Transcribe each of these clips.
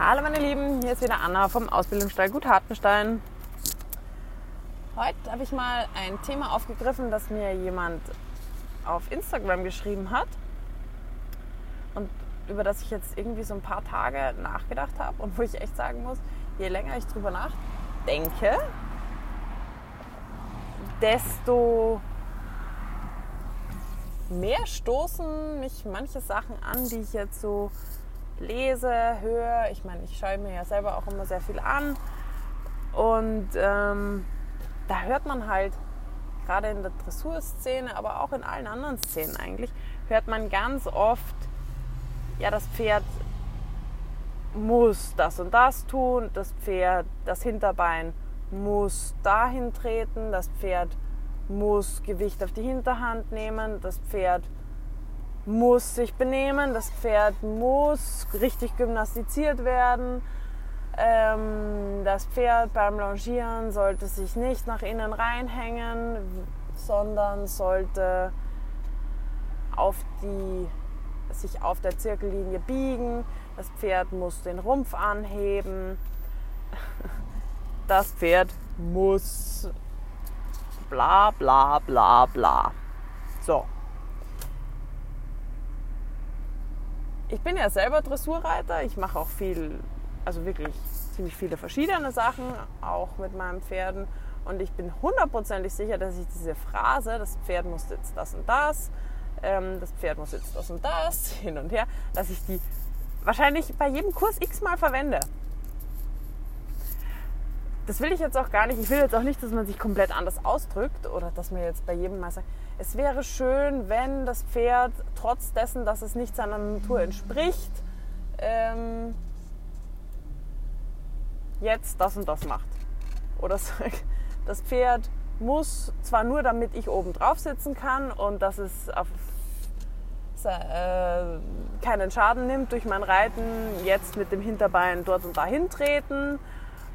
Hallo meine Lieben, hier ist wieder Anna vom Ausbildungsstall Gut Hartenstein. Heute habe ich mal ein Thema aufgegriffen, das mir jemand auf Instagram geschrieben hat und über das ich jetzt irgendwie so ein paar Tage nachgedacht habe und wo ich echt sagen muss, je länger ich drüber nachdenke, desto mehr stoßen mich manche Sachen an, die ich jetzt so lese, höre. Ich meine, ich schaue mir ja selber auch immer sehr viel an. Und ähm, da hört man halt, gerade in der Dressurszene, aber auch in allen anderen Szenen eigentlich, hört man ganz oft, ja, das Pferd muss das und das tun, das Pferd, das Hinterbein muss dahin treten, das Pferd muss Gewicht auf die Hinterhand nehmen, das Pferd muss sich benehmen, das Pferd muss richtig gymnastiziert werden. Ähm, das Pferd beim Longieren sollte sich nicht nach innen reinhängen, sondern sollte auf die, sich auf der Zirkellinie biegen. Das Pferd muss den Rumpf anheben. Das Pferd muss bla bla bla bla. So. Ich bin ja selber Dressurreiter. Ich mache auch viel, also wirklich ziemlich viele verschiedene Sachen, auch mit meinen Pferden. Und ich bin hundertprozentig sicher, dass ich diese Phrase, das Pferd muss jetzt das und das, ähm, das Pferd muss jetzt das und das, hin und her, dass ich die wahrscheinlich bei jedem Kurs x-mal verwende das will ich jetzt auch gar nicht. Ich will jetzt auch nicht, dass man sich komplett anders ausdrückt oder dass man jetzt bei jedem mal sagt, es wäre schön, wenn das Pferd trotz dessen, dass es nicht seiner Natur entspricht, ähm, jetzt das und das macht. Oder sagt, das Pferd muss zwar nur, damit ich oben drauf sitzen kann und dass es auf, äh, keinen Schaden nimmt durch mein Reiten, jetzt mit dem Hinterbein dort und dahin treten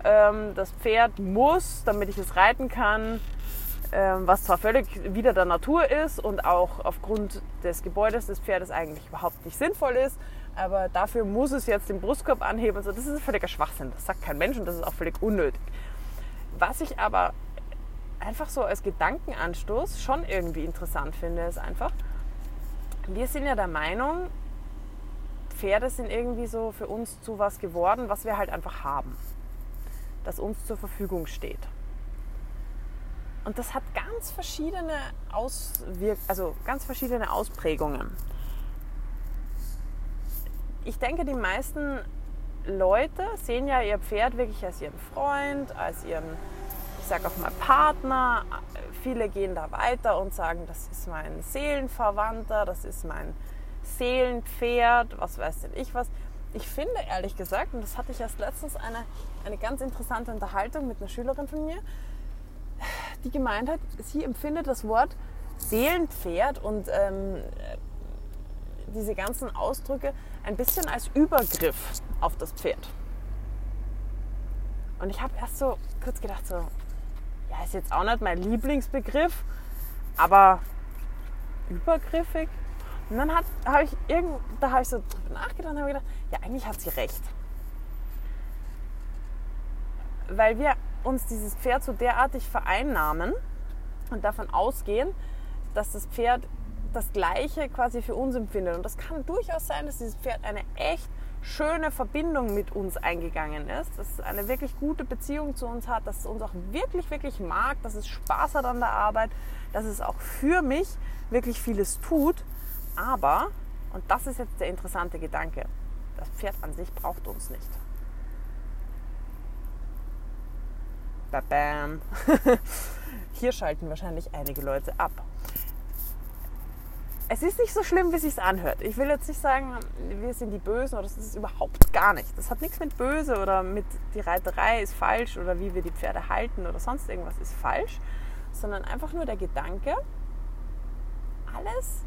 ähm, das Pferd muss, damit ich es reiten kann, was zwar völlig wieder der Natur ist und auch aufgrund des Gebäudes des Pferdes eigentlich überhaupt nicht sinnvoll ist, aber dafür muss es jetzt den Brustkorb anheben. Also das ist völliger Schwachsinn. Das sagt kein Mensch und das ist auch völlig unnötig. Was ich aber einfach so als Gedankenanstoß schon irgendwie interessant finde, ist einfach, wir sind ja der Meinung, Pferde sind irgendwie so für uns zu was geworden, was wir halt einfach haben das uns zur Verfügung steht. Und das hat ganz verschiedene, Auswirk also ganz verschiedene Ausprägungen. Ich denke, die meisten Leute sehen ja ihr Pferd wirklich als ihren Freund, als ihren, ich sage auch mal Partner. Viele gehen da weiter und sagen, das ist mein Seelenverwandter, das ist mein Seelenpferd, was weiß denn ich was ich finde ehrlich gesagt, und das hatte ich erst letztens eine, eine ganz interessante Unterhaltung mit einer Schülerin von mir, die gemeint hat, sie empfindet das Wort Seelenpferd und ähm, diese ganzen Ausdrücke ein bisschen als Übergriff auf das Pferd. Und ich habe erst so kurz gedacht, so, ja, ist jetzt auch nicht mein Lieblingsbegriff, aber übergriffig. Und dann habe ich da habe ich so drüber nachgedacht und habe gedacht, ja, eigentlich hat sie recht. Weil wir uns dieses Pferd so derartig vereinnahmen und davon ausgehen, dass das Pferd das Gleiche quasi für uns empfindet. Und das kann durchaus sein, dass dieses Pferd eine echt schöne Verbindung mit uns eingegangen ist, dass es eine wirklich gute Beziehung zu uns hat, dass es uns auch wirklich, wirklich mag, dass es Spaß hat an der Arbeit, dass es auch für mich wirklich vieles tut. Aber, und das ist jetzt der interessante Gedanke, das Pferd an sich braucht uns nicht. Bam. Hier schalten wahrscheinlich einige Leute ab. Es ist nicht so schlimm, wie es sich anhört. Ich will jetzt nicht sagen, wir sind die Bösen oder das ist überhaupt gar nicht. Das hat nichts mit Böse oder mit die Reiterei ist falsch oder wie wir die Pferde halten oder sonst irgendwas ist falsch, sondern einfach nur der Gedanke, alles,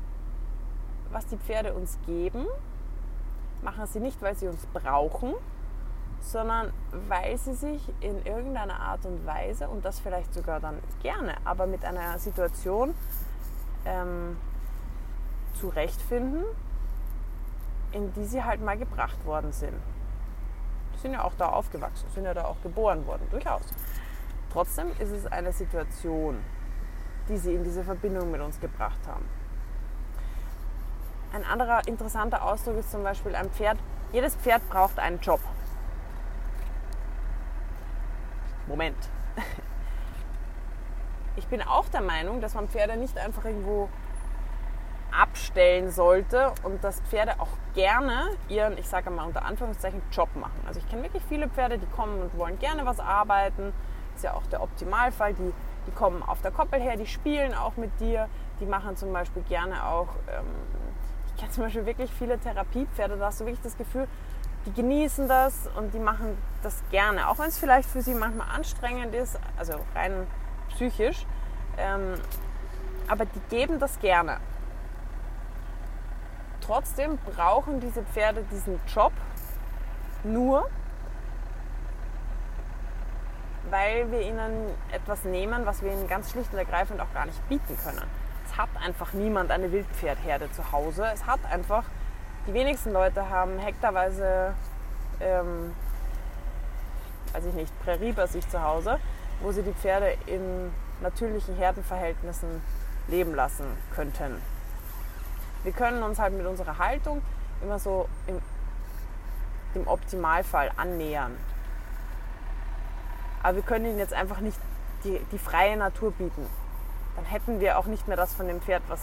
was die Pferde uns geben, machen sie nicht, weil sie uns brauchen, sondern weil sie sich in irgendeiner Art und Weise, und das vielleicht sogar dann gerne, aber mit einer Situation ähm, zurechtfinden, in die sie halt mal gebracht worden sind. Die sind ja auch da aufgewachsen, sind ja da auch geboren worden, durchaus. Trotzdem ist es eine Situation, die sie in diese Verbindung mit uns gebracht haben. Ein anderer interessanter Ausdruck ist zum Beispiel ein Pferd. Jedes Pferd braucht einen Job. Moment. Ich bin auch der Meinung, dass man Pferde nicht einfach irgendwo abstellen sollte und dass Pferde auch gerne ihren, ich sage mal unter Anführungszeichen, Job machen. Also ich kenne wirklich viele Pferde, die kommen und wollen gerne was arbeiten. Ist ja auch der Optimalfall. Die, die kommen auf der Koppel her, die spielen auch mit dir. Die machen zum Beispiel gerne auch, ähm, ich kenne zum Beispiel wirklich viele Therapiepferde, da hast du wirklich das Gefühl, die genießen das und die machen das gerne. Auch wenn es vielleicht für sie manchmal anstrengend ist, also rein psychisch. Ähm, aber die geben das gerne trotzdem brauchen diese Pferde diesen Job nur, weil wir ihnen etwas nehmen, was wir ihnen ganz schlicht und ergreifend auch gar nicht bieten können. Es hat einfach niemand eine Wildpferdherde zu Hause. Es hat einfach, die wenigsten Leute haben hektarweise, ähm, weiß ich nicht, Prärie bei sich zu Hause, wo sie die Pferde in natürlichen Herdenverhältnissen leben lassen könnten. Wir können uns halt mit unserer Haltung immer so im, im Optimalfall annähern. Aber wir können ihnen jetzt einfach nicht die, die freie Natur bieten. Dann hätten wir auch nicht mehr das von dem Pferd, was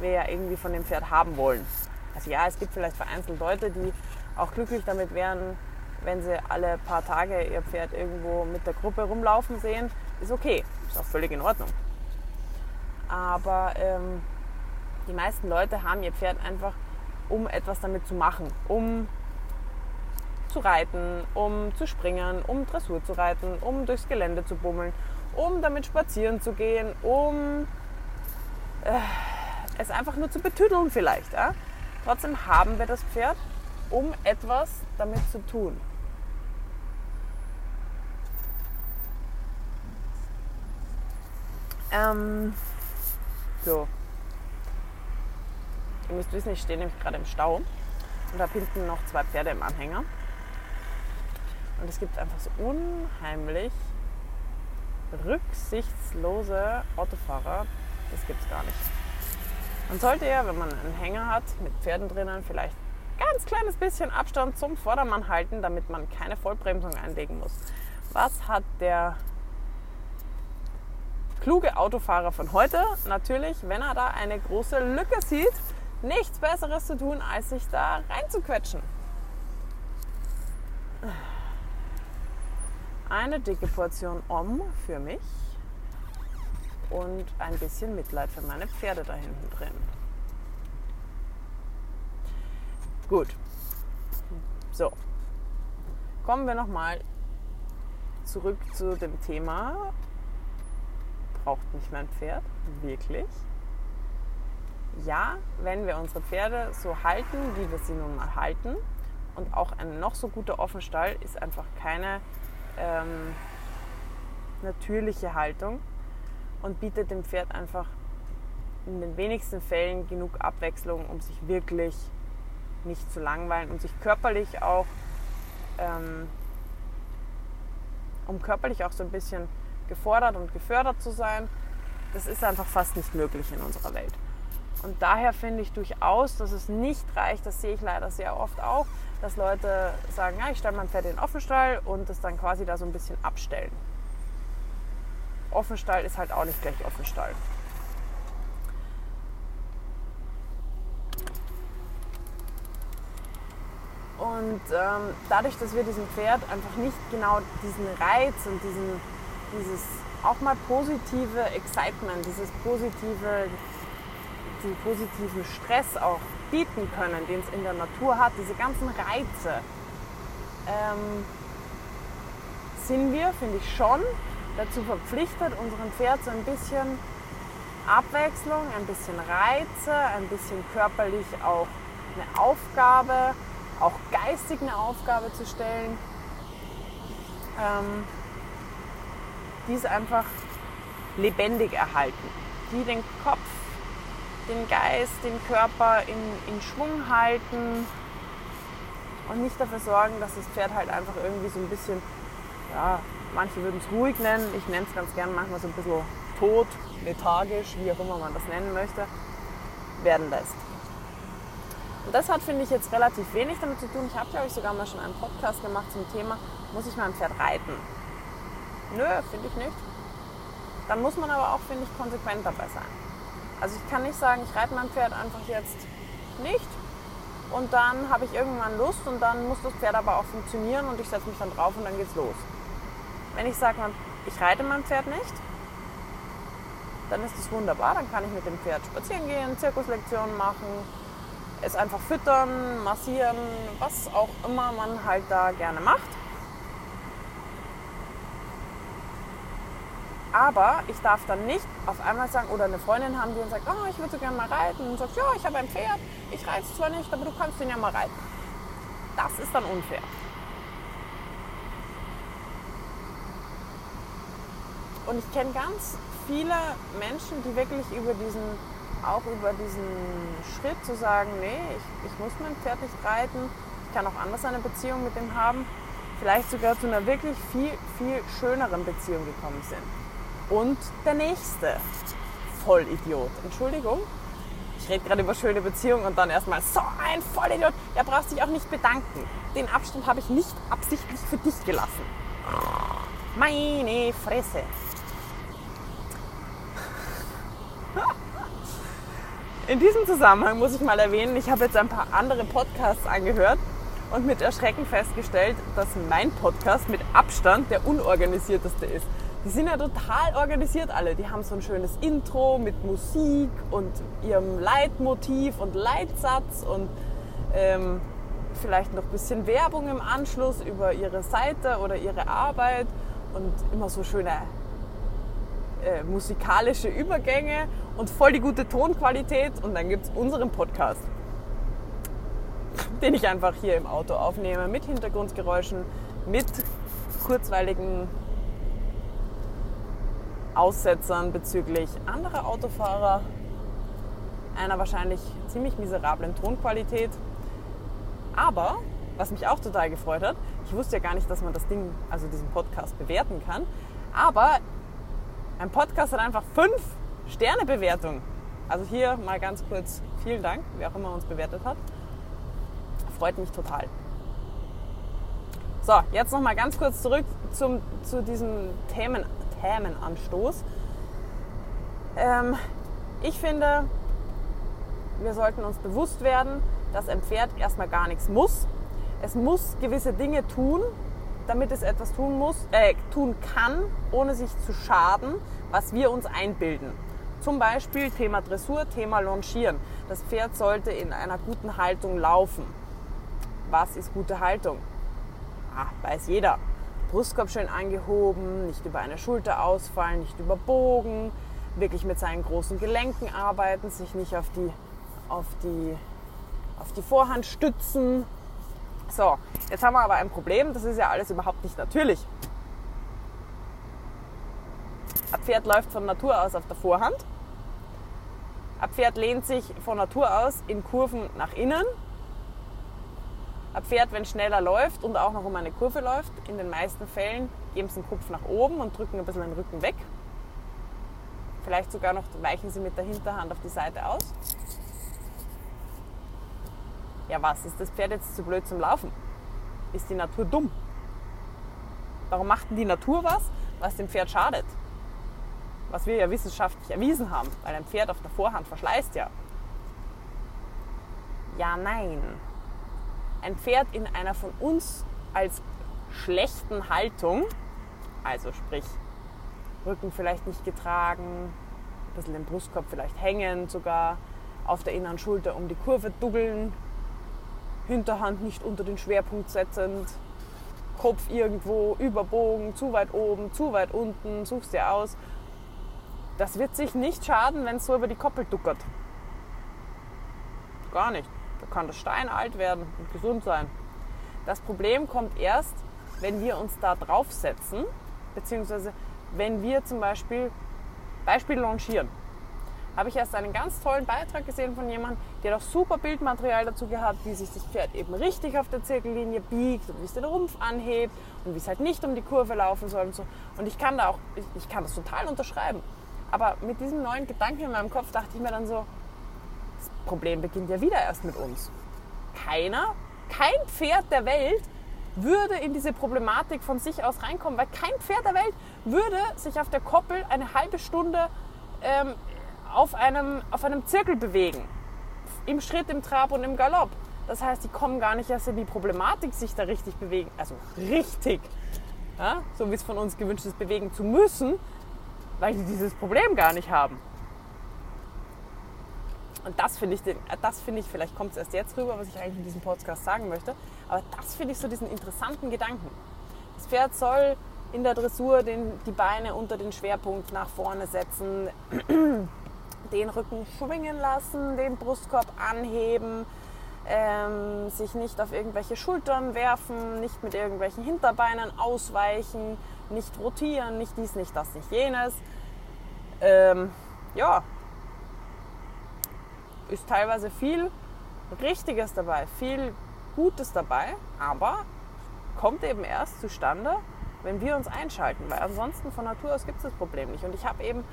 wir ja irgendwie von dem Pferd haben wollen. Also ja, es gibt vielleicht vereinzelt Leute, die auch glücklich damit wären, wenn sie alle paar Tage ihr Pferd irgendwo mit der Gruppe rumlaufen sehen. Ist okay, ist auch völlig in Ordnung. Aber ähm, die meisten Leute haben ihr Pferd einfach, um etwas damit zu machen, um zu reiten, um zu springen, um Dressur zu reiten, um durchs Gelände zu bummeln, um damit spazieren zu gehen, um äh, es einfach nur zu betüdeln vielleicht. Ja? Trotzdem haben wir das Pferd, um etwas damit zu tun. Ähm, so, Ihr müsst wissen, ich stehe nämlich gerade im Stau und habe hinten noch zwei Pferde im Anhänger. Und es gibt einfach so unheimlich rücksichtslose Autofahrer. Das gibt es gar nicht. Man sollte ja, wenn man einen Hänger hat mit Pferden drinnen, vielleicht ganz kleines bisschen Abstand zum Vordermann halten, damit man keine Vollbremsung einlegen muss. Was hat der kluge Autofahrer von heute? Natürlich, wenn er da eine große Lücke sieht, nichts Besseres zu tun, als sich da reinzuquetschen. Eine dicke Portion Om für mich und ein bisschen Mitleid für meine Pferde da hinten drin. Gut. So. Kommen wir nochmal zurück zu dem Thema. Braucht mich mein Pferd wirklich? ja, wenn wir unsere Pferde so halten, wie wir sie nun mal halten, und auch ein noch so guter Offenstall ist einfach keine ähm, natürliche Haltung und bietet dem Pferd einfach in den wenigsten Fällen genug Abwechslung, um sich wirklich nicht zu langweilen und sich körperlich auch, ähm, um körperlich auch so ein bisschen gefordert und gefördert zu sein. Das ist einfach fast nicht möglich in unserer Welt. Und daher finde ich durchaus, dass es nicht reicht, das sehe ich leider sehr oft auch, dass Leute sagen, ja, ich stelle mein Pferd in den Offenstall und das dann quasi da so ein bisschen abstellen. Offenstall ist halt auch nicht gleich Offenstall. Und ähm, dadurch, dass wir diesem Pferd einfach nicht genau diesen Reiz und diesen, dieses auch mal positive Excitement, dieses positive den positiven Stress auch bieten können, den es in der Natur hat, diese ganzen Reize, ähm, sind wir, finde ich schon, dazu verpflichtet, unserem Pferd so ein bisschen Abwechslung, ein bisschen Reize, ein bisschen körperlich auch eine Aufgabe, auch geistig eine Aufgabe zu stellen, ähm, die es einfach lebendig erhalten, die den Kopf den Geist, den Körper in, in Schwung halten und nicht dafür sorgen, dass das Pferd halt einfach irgendwie so ein bisschen, ja, manche würden es ruhig nennen, ich nenne es ganz gern manchmal so ein bisschen tot, lethargisch, wie auch immer man das nennen möchte, werden lässt. Und das hat, finde ich, jetzt relativ wenig damit zu tun. Ich habe, glaube ich, sogar mal schon einen Podcast gemacht zum Thema, muss ich mein Pferd reiten? Nö, finde ich nicht. Dann muss man aber auch, finde ich, konsequent dabei sein. Also ich kann nicht sagen, ich reite mein Pferd einfach jetzt nicht und dann habe ich irgendwann Lust und dann muss das Pferd aber auch funktionieren und ich setze mich dann drauf und dann geht's los. Wenn ich sage, ich reite mein Pferd nicht, dann ist das wunderbar. Dann kann ich mit dem Pferd spazieren gehen, Zirkuslektionen machen, es einfach füttern, massieren, was auch immer man halt da gerne macht. Aber ich darf dann nicht auf einmal sagen, oder eine Freundin haben, die dann sagt, oh, ich würde so gerne mal reiten. Und sagt, ja, ich habe ein Pferd, ich reite zwar nicht, aber du kannst ihn ja mal reiten. Das ist dann unfair. Und ich kenne ganz viele Menschen, die wirklich über diesen, auch über diesen Schritt zu sagen, nee, ich, ich muss mein Pferd nicht reiten, ich kann auch anders eine Beziehung mit ihm haben, vielleicht sogar zu einer wirklich viel, viel schöneren Beziehung gekommen sind. Und der nächste Vollidiot. Entschuldigung, ich rede gerade über schöne Beziehungen und dann erstmal so ein Vollidiot. Er braucht sich auch nicht bedanken. Den Abstand habe ich nicht absichtlich für dich gelassen. Meine Fresse. In diesem Zusammenhang muss ich mal erwähnen, ich habe jetzt ein paar andere Podcasts angehört und mit Erschrecken festgestellt, dass mein Podcast mit Abstand der unorganisierteste ist. Die sind ja total organisiert alle. Die haben so ein schönes Intro mit Musik und ihrem Leitmotiv und Leitsatz und ähm, vielleicht noch ein bisschen Werbung im Anschluss über ihre Seite oder ihre Arbeit und immer so schöne äh, musikalische Übergänge und voll die gute Tonqualität. Und dann gibt es unseren Podcast, den ich einfach hier im Auto aufnehme, mit Hintergrundgeräuschen, mit kurzweiligen Aussetzern bezüglich anderer Autofahrer, einer wahrscheinlich ziemlich miserablen Tonqualität. Aber, was mich auch total gefreut hat, ich wusste ja gar nicht, dass man das Ding, also diesen Podcast bewerten kann, aber ein Podcast hat einfach fünf Sterne-Bewertung. Also hier mal ganz kurz vielen Dank, wer auch immer uns bewertet hat. Freut mich total. So, jetzt noch mal ganz kurz zurück zum, zu diesem Themen, Themenanstoß. Ähm, ich finde, wir sollten uns bewusst werden, dass ein Pferd erstmal gar nichts muss. Es muss gewisse Dinge tun, damit es etwas tun muss, äh, tun kann, ohne sich zu schaden, was wir uns einbilden. Zum Beispiel Thema Dressur, Thema Longieren. Das Pferd sollte in einer guten Haltung laufen. Was ist gute Haltung? Ah, weiß jeder. Brustkorb schön angehoben, nicht über eine Schulter ausfallen, nicht überbogen, wirklich mit seinen großen Gelenken arbeiten, sich nicht auf die, auf die, auf die Vorhand stützen, so, jetzt haben wir aber ein Problem, das ist ja alles überhaupt nicht natürlich. Ein Pferd läuft von Natur aus auf der Vorhand. Ein Pferd lehnt sich von Natur aus in Kurven nach innen. Ein Pferd, wenn schneller läuft und auch noch um eine Kurve läuft, in den meisten Fällen geben sie den Kopf nach oben und drücken ein bisschen den Rücken weg. Vielleicht sogar noch weichen sie mit der Hinterhand auf die Seite aus ja was, ist das Pferd jetzt zu blöd zum Laufen? Ist die Natur dumm? Warum macht denn die Natur was, was dem Pferd schadet? Was wir ja wissenschaftlich erwiesen haben, weil ein Pferd auf der Vorhand verschleißt ja. Ja, nein. Ein Pferd in einer von uns als schlechten Haltung, also sprich Rücken vielleicht nicht getragen, ein bisschen den Brustkorb vielleicht hängen sogar, auf der inneren Schulter um die Kurve duggeln, Hinterhand nicht unter den Schwerpunkt setzend, Kopf irgendwo überbogen, zu weit oben, zu weit unten, suchst dir aus. Das wird sich nicht schaden, wenn es so über die Koppel duckert. Gar nicht. Da kann das Stein alt werden und gesund sein. Das Problem kommt erst, wenn wir uns da draufsetzen, beziehungsweise wenn wir zum Beispiel, Beispiel Longieren. Habe ich erst einen ganz tollen Beitrag gesehen von jemandem, der doch super Bildmaterial dazu gehabt, wie sich das Pferd eben richtig auf der Zirkellinie biegt und wie es den Rumpf anhebt und wie es halt nicht um die Kurve laufen soll und so. Und ich kann da auch, ich, ich kann das total unterschreiben. Aber mit diesem neuen Gedanken in meinem Kopf dachte ich mir dann so, das Problem beginnt ja wieder erst mit uns. Keiner, kein Pferd der Welt würde in diese Problematik von sich aus reinkommen, weil kein Pferd der Welt würde sich auf der Koppel eine halbe Stunde ähm, auf, einem, auf einem Zirkel bewegen. Im Schritt, im Trab und im Galopp. Das heißt, die kommen gar nicht erst in die Problematik, sich da richtig bewegen. Also richtig. Ja, so wie es von uns gewünscht ist, bewegen zu müssen, weil die dieses Problem gar nicht haben. Und das finde ich, das ich, vielleicht kommt es erst jetzt rüber, was ich eigentlich in diesem Podcast sagen möchte, aber das finde ich so diesen interessanten Gedanken. Das Pferd soll in der Dressur den, die Beine unter den Schwerpunkt nach vorne setzen, den Rücken schwingen lassen, den Brustkorb anheben, ähm, sich nicht auf irgendwelche Schultern werfen, nicht mit irgendwelchen Hinterbeinen ausweichen, nicht rotieren, nicht dies, nicht das, nicht jenes. Ähm, ja, ist teilweise viel Richtiges dabei, viel Gutes dabei, aber kommt eben erst zustande, wenn wir uns einschalten, weil ansonsten von Natur aus gibt es das Problem nicht. Und ich habe eben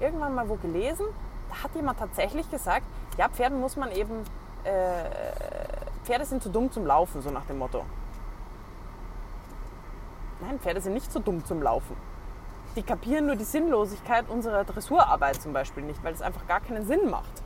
irgendwann mal wo gelesen, hat jemand tatsächlich gesagt, ja, Pferden muss man eben, äh, Pferde sind zu dumm zum Laufen, so nach dem Motto. Nein, Pferde sind nicht zu dumm zum Laufen. Die kapieren nur die Sinnlosigkeit unserer Dressurarbeit zum Beispiel nicht, weil es einfach gar keinen Sinn macht.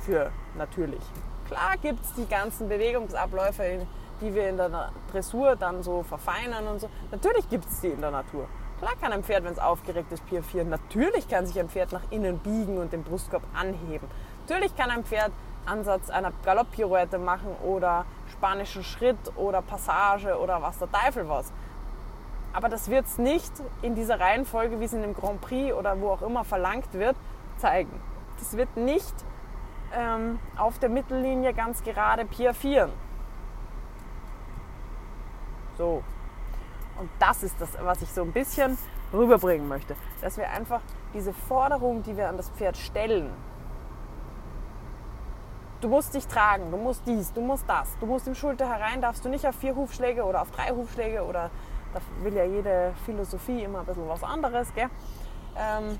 Für natürlich. Klar gibt es die ganzen Bewegungsabläufe, die wir in der Dressur dann so verfeinern und so. Natürlich gibt es die in der Natur. Klar kann ein Pferd, wenn es aufgeregt ist, piafieren. Natürlich kann sich ein Pferd nach innen biegen und den Brustkorb anheben. Natürlich kann ein Pferd Ansatz einer Galopppirouette machen oder spanischen Schritt oder Passage oder was der Teufel was. Aber das wird es nicht in dieser Reihenfolge, wie es in dem Grand Prix oder wo auch immer verlangt wird, zeigen. Das wird nicht ähm, auf der Mittellinie ganz gerade piafieren. So, und das ist das, was ich so ein bisschen rüberbringen möchte. Dass wir einfach diese Forderung, die wir an das Pferd stellen, du musst dich tragen, du musst dies, du musst das, du musst im Schulter herein, darfst du nicht auf vier Hufschläge oder auf drei Hufschläge oder da will ja jede Philosophie immer ein bisschen was anderes? Ähm,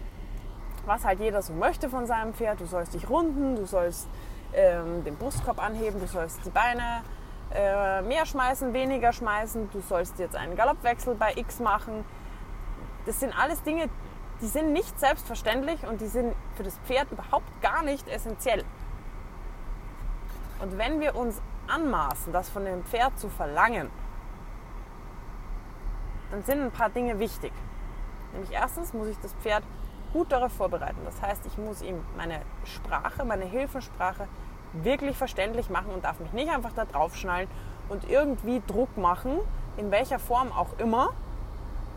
was halt jeder so möchte von seinem Pferd. Du sollst dich runden, du sollst ähm, den Brustkorb anheben, du sollst die Beine äh, mehr schmeißen, weniger schmeißen, du sollst jetzt einen Galoppwechsel bei X machen. Das sind alles Dinge, die sind nicht selbstverständlich und die sind für das Pferd überhaupt gar nicht essentiell. Und wenn wir uns anmaßen, das von dem Pferd zu verlangen, dann sind ein paar Dinge wichtig. Nämlich erstens muss ich das Pferd gut darauf vorbereiten. Das heißt, ich muss ihm meine Sprache, meine Hilfensprache wirklich verständlich machen und darf mich nicht einfach da draufschnallen und irgendwie Druck machen, in welcher Form auch immer,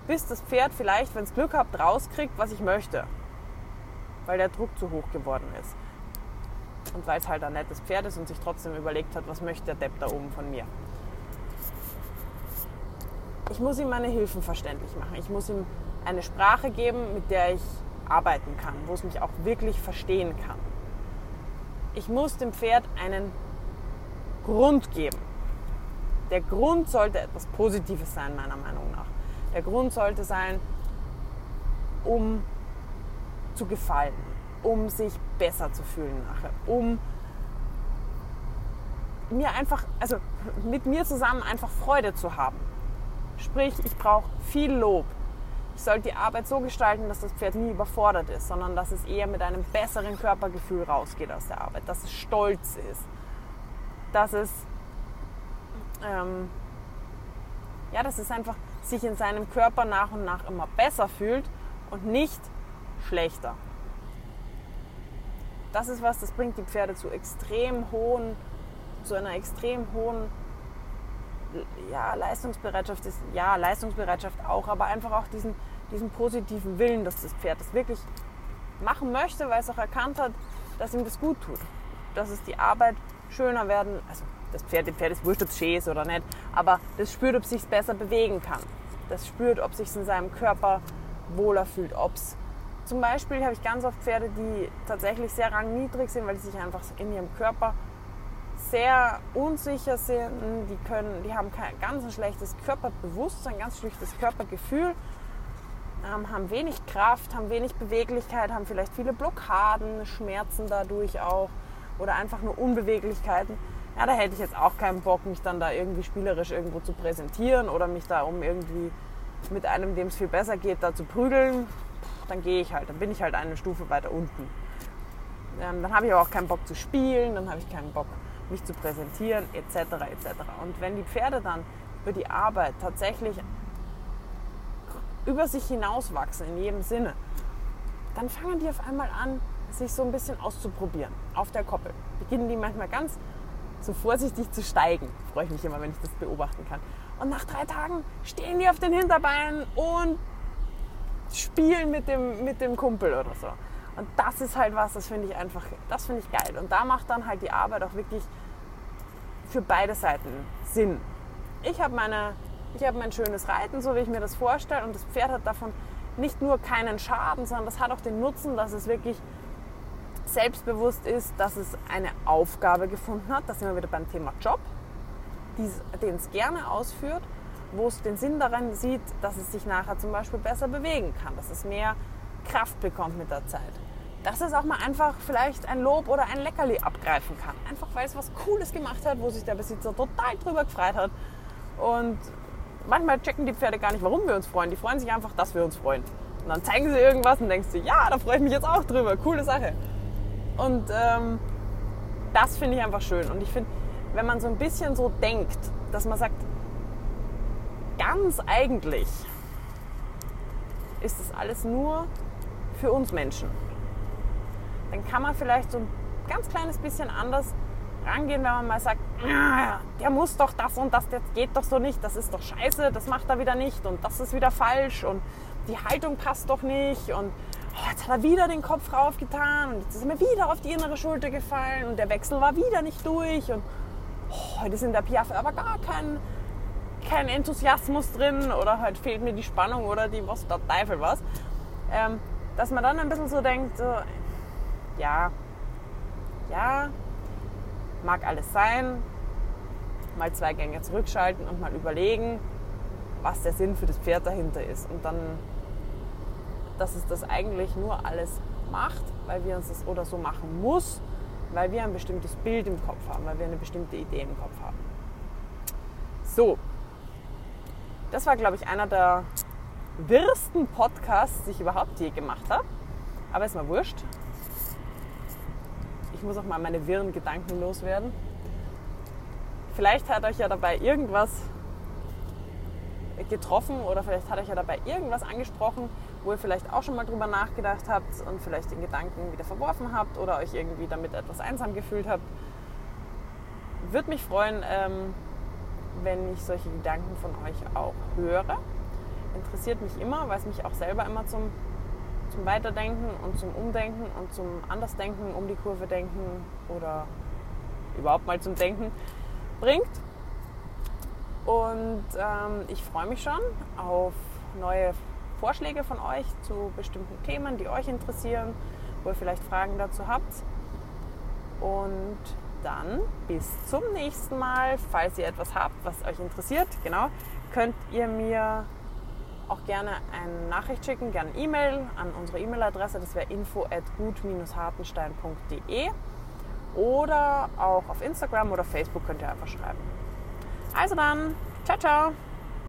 bis das Pferd vielleicht, wenn es Glück hat, rauskriegt, was ich möchte. Weil der Druck zu hoch geworden ist. Und weil es halt ein nettes Pferd ist und sich trotzdem überlegt hat, was möchte der Depp da oben von mir. Ich muss ihm meine Hilfen verständlich machen. Ich muss ihm eine Sprache geben, mit der ich arbeiten kann, wo es mich auch wirklich verstehen kann ich muss dem Pferd einen Grund geben. Der Grund sollte etwas Positives sein, meiner Meinung nach. Der Grund sollte sein, um zu gefallen, um sich besser zu fühlen nachher, um mir einfach, also mit mir zusammen einfach Freude zu haben. Sprich, ich brauche viel Lob, ich sollte die Arbeit so gestalten, dass das Pferd nie überfordert ist, sondern dass es eher mit einem besseren Körpergefühl rausgeht aus der Arbeit, dass es stolz ist, dass es, ähm, ja, dass es einfach sich in seinem Körper nach und nach immer besser fühlt und nicht schlechter. Das ist was, das bringt die Pferde zu extrem hohen, zu einer extrem hohen ja, Leistungsbereitschaft ist, ja, Leistungsbereitschaft auch, aber einfach auch diesen, diesen positiven Willen, dass das Pferd das wirklich machen möchte, weil es auch erkannt hat, dass ihm das gut tut. Dass es die Arbeit schöner werden, also das Pferd, dem Pferd ist wurscht, ob es schön ist oder nicht, aber das spürt, ob es sich besser bewegen kann. das spürt, ob sich in seinem Körper wohler fühlt, ob es zum Beispiel habe ich ganz oft Pferde, die tatsächlich sehr rangniedrig sind, weil sie sich einfach in ihrem Körper sehr unsicher sind. Die, können, die haben kein ganz ein schlechtes Körperbewusstsein, ganz schlechtes Körpergefühl, ähm, haben wenig Kraft, haben wenig Beweglichkeit, haben vielleicht viele Blockaden, Schmerzen dadurch auch oder einfach nur Unbeweglichkeiten. Ja, da hätte ich jetzt auch keinen Bock, mich dann da irgendwie spielerisch irgendwo zu präsentieren oder mich da um irgendwie mit einem, dem es viel besser geht, da zu prügeln dann gehe ich halt, dann bin ich halt eine Stufe weiter unten. Ähm, dann habe ich aber auch keinen Bock zu spielen, dann habe ich keinen Bock, mich zu präsentieren, etc. etc. Und wenn die Pferde dann für die Arbeit tatsächlich über sich hinauswachsen in jedem Sinne, dann fangen die auf einmal an, sich so ein bisschen auszuprobieren auf der Koppel. Beginnen die manchmal ganz so vorsichtig zu steigen. Freue ich mich immer, wenn ich das beobachten kann. Und nach drei Tagen stehen die auf den Hinterbeinen und spielen mit dem, mit dem Kumpel oder so. Und das ist halt was, das finde ich einfach, das finde ich geil. Und da macht dann halt die Arbeit auch wirklich für beide Seiten Sinn. Ich habe meine, ich habe mein schönes Reiten, so wie ich mir das vorstelle, und das Pferd hat davon nicht nur keinen Schaden, sondern das hat auch den Nutzen, dass es wirklich selbstbewusst ist, dass es eine Aufgabe gefunden hat. Da sind wir wieder beim Thema Job, den es gerne ausführt wo es den Sinn daran sieht, dass es sich nachher zum Beispiel besser bewegen kann, dass es mehr Kraft bekommt mit der Zeit. Dass es auch mal einfach vielleicht ein Lob oder ein Leckerli abgreifen kann. Einfach weil es was Cooles gemacht hat, wo sich der Besitzer total drüber gefreut hat. Und manchmal checken die Pferde gar nicht, warum wir uns freuen. Die freuen sich einfach, dass wir uns freuen. Und dann zeigen sie irgendwas und denkst du, ja, da freue ich mich jetzt auch drüber. Coole Sache. Und ähm, das finde ich einfach schön. Und ich finde, wenn man so ein bisschen so denkt, dass man sagt, ganz eigentlich ist das alles nur für uns Menschen. Dann kann man vielleicht so ein ganz kleines bisschen anders rangehen, wenn man mal sagt, ah, der muss doch das und das, das geht doch so nicht, das ist doch scheiße, das macht er wieder nicht und das ist wieder falsch und die Haltung passt doch nicht und oh, jetzt hat er wieder den Kopf raufgetan und jetzt ist er mir wieder auf die innere Schulter gefallen und der Wechsel war wieder nicht durch und oh, heute ist in der Piaffe aber gar kein kein Enthusiasmus drin oder halt fehlt mir die Spannung oder die was der Teufel was. Ähm, dass man dann ein bisschen so denkt, so, ja, ja, mag alles sein, mal zwei Gänge zurückschalten und mal überlegen, was der Sinn für das Pferd dahinter ist. Und dann, dass es das eigentlich nur alles macht, weil wir uns das oder so machen muss, weil wir ein bestimmtes Bild im Kopf haben, weil wir eine bestimmte Idee im Kopf haben. So, das war, glaube ich, einer der wirsten Podcasts, die ich überhaupt je gemacht habe. Aber ist mal wurscht. Ich muss auch mal meine wirren Gedanken loswerden. Vielleicht hat euch ja dabei irgendwas getroffen oder vielleicht hat euch ja dabei irgendwas angesprochen, wo ihr vielleicht auch schon mal drüber nachgedacht habt und vielleicht den Gedanken wieder verworfen habt oder euch irgendwie damit etwas einsam gefühlt habt. Würde mich freuen, ähm, wenn ich solche Gedanken von euch auch höre. Interessiert mich immer, weil es mich auch selber immer zum, zum Weiterdenken und zum Umdenken und zum Andersdenken, um die Kurve denken oder überhaupt mal zum Denken bringt. Und ähm, ich freue mich schon auf neue Vorschläge von euch zu bestimmten Themen, die euch interessieren, wo ihr vielleicht Fragen dazu habt. Und dann bis zum nächsten Mal. Falls ihr etwas habt, was euch interessiert, genau, könnt ihr mir auch gerne eine Nachricht schicken, gerne E-Mail an unsere E-Mail-Adresse, das wäre info at gut-hartenstein.de oder auch auf Instagram oder Facebook könnt ihr einfach schreiben. Also dann, ciao, ciao!